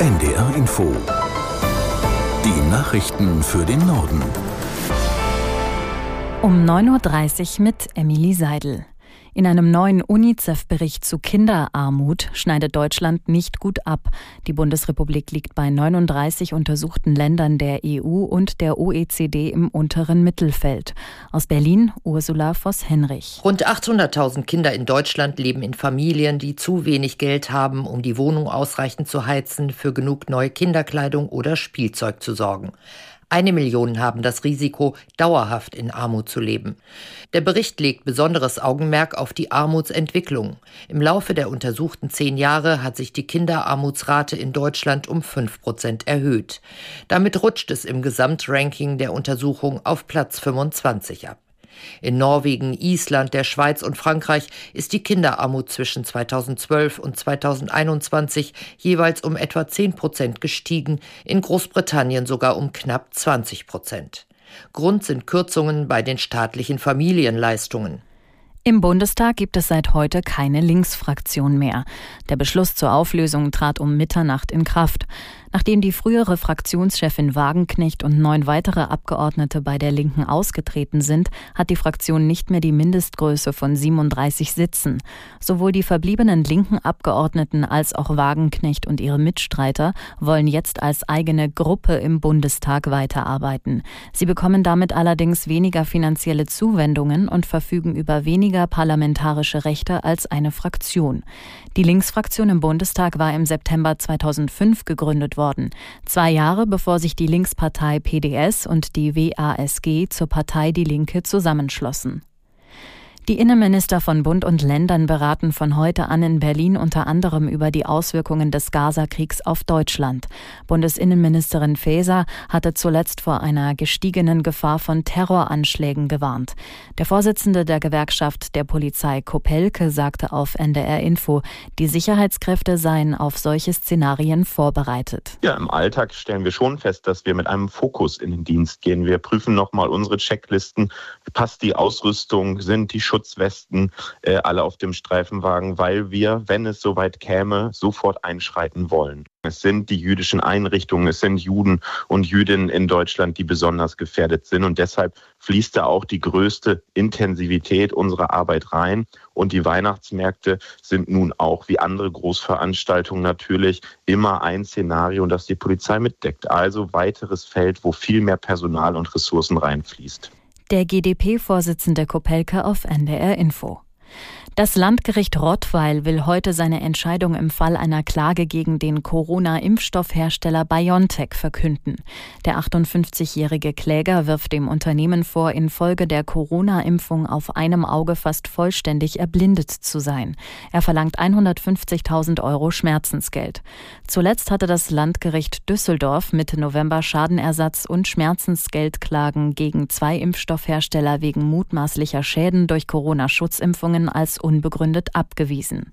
NDR Info. Die Nachrichten für den Norden. Um 9.30 Uhr mit Emily Seidel. In einem neuen UNICEF-Bericht zu Kinderarmut schneidet Deutschland nicht gut ab. Die Bundesrepublik liegt bei 39 untersuchten Ländern der EU und der OECD im unteren Mittelfeld. Aus Berlin Ursula Voss-Henrich. Rund 800.000 Kinder in Deutschland leben in Familien, die zu wenig Geld haben, um die Wohnung ausreichend zu heizen, für genug neue Kinderkleidung oder Spielzeug zu sorgen. Eine Million haben das Risiko, dauerhaft in Armut zu leben. Der Bericht legt besonderes Augenmerk auf die Armutsentwicklung. Im Laufe der untersuchten zehn Jahre hat sich die Kinderarmutsrate in Deutschland um fünf Prozent erhöht. Damit rutscht es im Gesamtranking der Untersuchung auf Platz 25 ab. In Norwegen, Island, der Schweiz und Frankreich ist die Kinderarmut zwischen 2012 und 2021 jeweils um etwa 10 Prozent gestiegen, in Großbritannien sogar um knapp 20 Prozent. Grund sind Kürzungen bei den staatlichen Familienleistungen. Im Bundestag gibt es seit heute keine Linksfraktion mehr. Der Beschluss zur Auflösung trat um Mitternacht in Kraft. Nachdem die frühere Fraktionschefin Wagenknecht und neun weitere Abgeordnete bei der Linken ausgetreten sind, hat die Fraktion nicht mehr die Mindestgröße von 37 Sitzen. Sowohl die verbliebenen linken Abgeordneten als auch Wagenknecht und ihre Mitstreiter wollen jetzt als eigene Gruppe im Bundestag weiterarbeiten. Sie bekommen damit allerdings weniger finanzielle Zuwendungen und verfügen über weniger parlamentarische Rechte als eine Fraktion. Die Linksfraktion im Bundestag war im September 2005 gegründet worden, zwei Jahre bevor sich die Linkspartei PDS und die WASG zur Partei Die Linke zusammenschlossen. Die Innenminister von Bund und Ländern beraten von heute an in Berlin unter anderem über die Auswirkungen des Gaza-Kriegs auf Deutschland. Bundesinnenministerin Faeser hatte zuletzt vor einer gestiegenen Gefahr von Terroranschlägen gewarnt. Der Vorsitzende der Gewerkschaft der Polizei Kopelke sagte auf NDR Info, die Sicherheitskräfte seien auf solche Szenarien vorbereitet. Ja, im Alltag stellen wir schon fest, dass wir mit einem Fokus in den Dienst gehen. Wir prüfen nochmal unsere Checklisten. Passt die Ausrüstung? Sind die Schutz Schutzwesten äh, alle auf dem Streifenwagen, weil wir, wenn es soweit käme, sofort einschreiten wollen. Es sind die jüdischen Einrichtungen, es sind Juden und Jüdinnen in Deutschland, die besonders gefährdet sind. Und deshalb fließt da auch die größte Intensivität unserer Arbeit rein. Und die Weihnachtsmärkte sind nun auch wie andere Großveranstaltungen natürlich immer ein Szenario, das die Polizei mitdeckt. Also weiteres Feld, wo viel mehr Personal und Ressourcen reinfließt. Der GdP-Vorsitzende Kopelke auf NDR Info. Das Landgericht Rottweil will heute seine Entscheidung im Fall einer Klage gegen den Corona-Impfstoffhersteller BioNTech verkünden. Der 58-jährige Kläger wirft dem Unternehmen vor, infolge der Corona-Impfung auf einem Auge fast vollständig erblindet zu sein. Er verlangt 150.000 Euro Schmerzensgeld. Zuletzt hatte das Landgericht Düsseldorf Mitte November Schadenersatz und Schmerzensgeldklagen gegen zwei Impfstoffhersteller wegen mutmaßlicher Schäden durch Corona-Schutzimpfungen als unbegründet abgewiesen.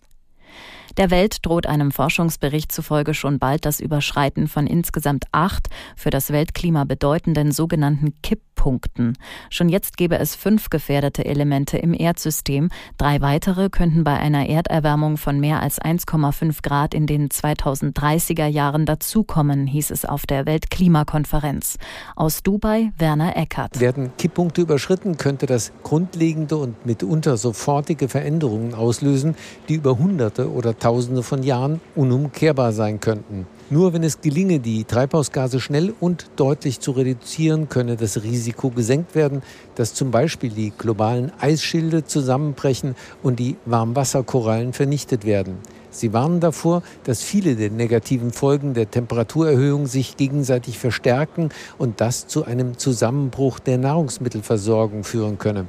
Der Welt droht einem Forschungsbericht zufolge schon bald das Überschreiten von insgesamt acht für das Weltklima bedeutenden sogenannten Kipppunkten. Schon jetzt gäbe es fünf gefährdete Elemente im Erdsystem. Drei weitere könnten bei einer Erderwärmung von mehr als 1,5 Grad in den 2030er Jahren dazukommen, hieß es auf der Weltklimakonferenz. Aus Dubai Werner Eckert. Werden Kipppunkte überschritten, könnte das grundlegende und mitunter sofortige Veränderungen auslösen, die über Hunderte oder Tausende von Jahren unumkehrbar sein könnten. Nur wenn es gelinge, die Treibhausgase schnell und deutlich zu reduzieren, könne das Risiko gesenkt werden, dass zum Beispiel die globalen Eisschilde zusammenbrechen und die Warmwasserkorallen vernichtet werden. Sie warnen davor, dass viele der negativen Folgen der Temperaturerhöhung sich gegenseitig verstärken und das zu einem Zusammenbruch der Nahrungsmittelversorgung führen könne.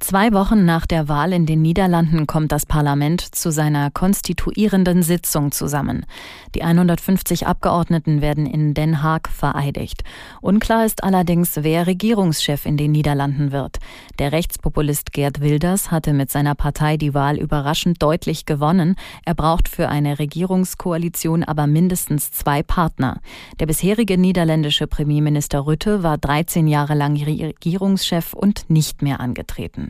Zwei Wochen nach der Wahl in den Niederlanden kommt das Parlament zu seiner konstituierenden Sitzung zusammen. Die 150 Abgeordneten werden in Den Haag vereidigt. Unklar ist allerdings, wer Regierungschef in den Niederlanden wird. Der Rechtspopulist Gerd Wilders hatte mit seiner Partei die Wahl überraschend deutlich gewonnen. Er braucht für eine Regierungskoalition aber mindestens zwei Partner. Der bisherige niederländische Premierminister Rütte war 13 Jahre lang Regierungschef und nicht mehr angetreten.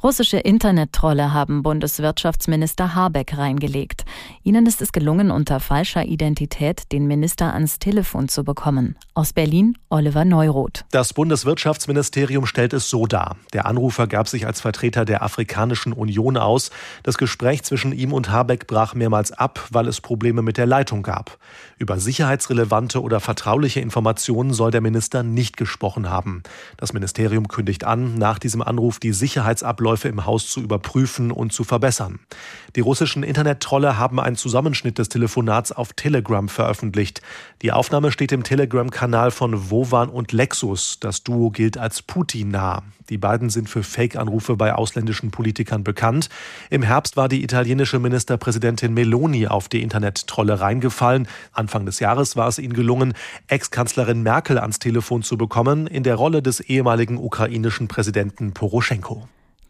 Russische Internettrolle haben Bundeswirtschaftsminister Habeck reingelegt. Ihnen ist es gelungen, unter falscher Identität den Minister ans Telefon zu bekommen. Aus Berlin Oliver Neuroth. Das Bundeswirtschaftsministerium stellt es so dar. Der Anrufer gab sich als Vertreter der Afrikanischen Union aus. Das Gespräch zwischen ihm und Habeck brach mehrmals ab, weil es Probleme mit der Leitung gab. Über sicherheitsrelevante oder vertrauliche Informationen soll der Minister nicht gesprochen haben. Das Ministerium kündigt an, nach diesem Anruf die Sicherheitsabläufe Abläufe im Haus zu überprüfen und zu verbessern. Die russischen Internettrolle haben einen Zusammenschnitt des Telefonats auf Telegram veröffentlicht. Die Aufnahme steht im Telegram-Kanal von Wovan und Lexus. Das Duo gilt als Putin-nah. Die beiden sind für Fake-Anrufe bei ausländischen Politikern bekannt. Im Herbst war die italienische Ministerpräsidentin Meloni auf die Internettrolle reingefallen. Anfang des Jahres war es ihnen gelungen, Ex-Kanzlerin Merkel ans Telefon zu bekommen, in der Rolle des ehemaligen ukrainischen Präsidenten Poroschenko.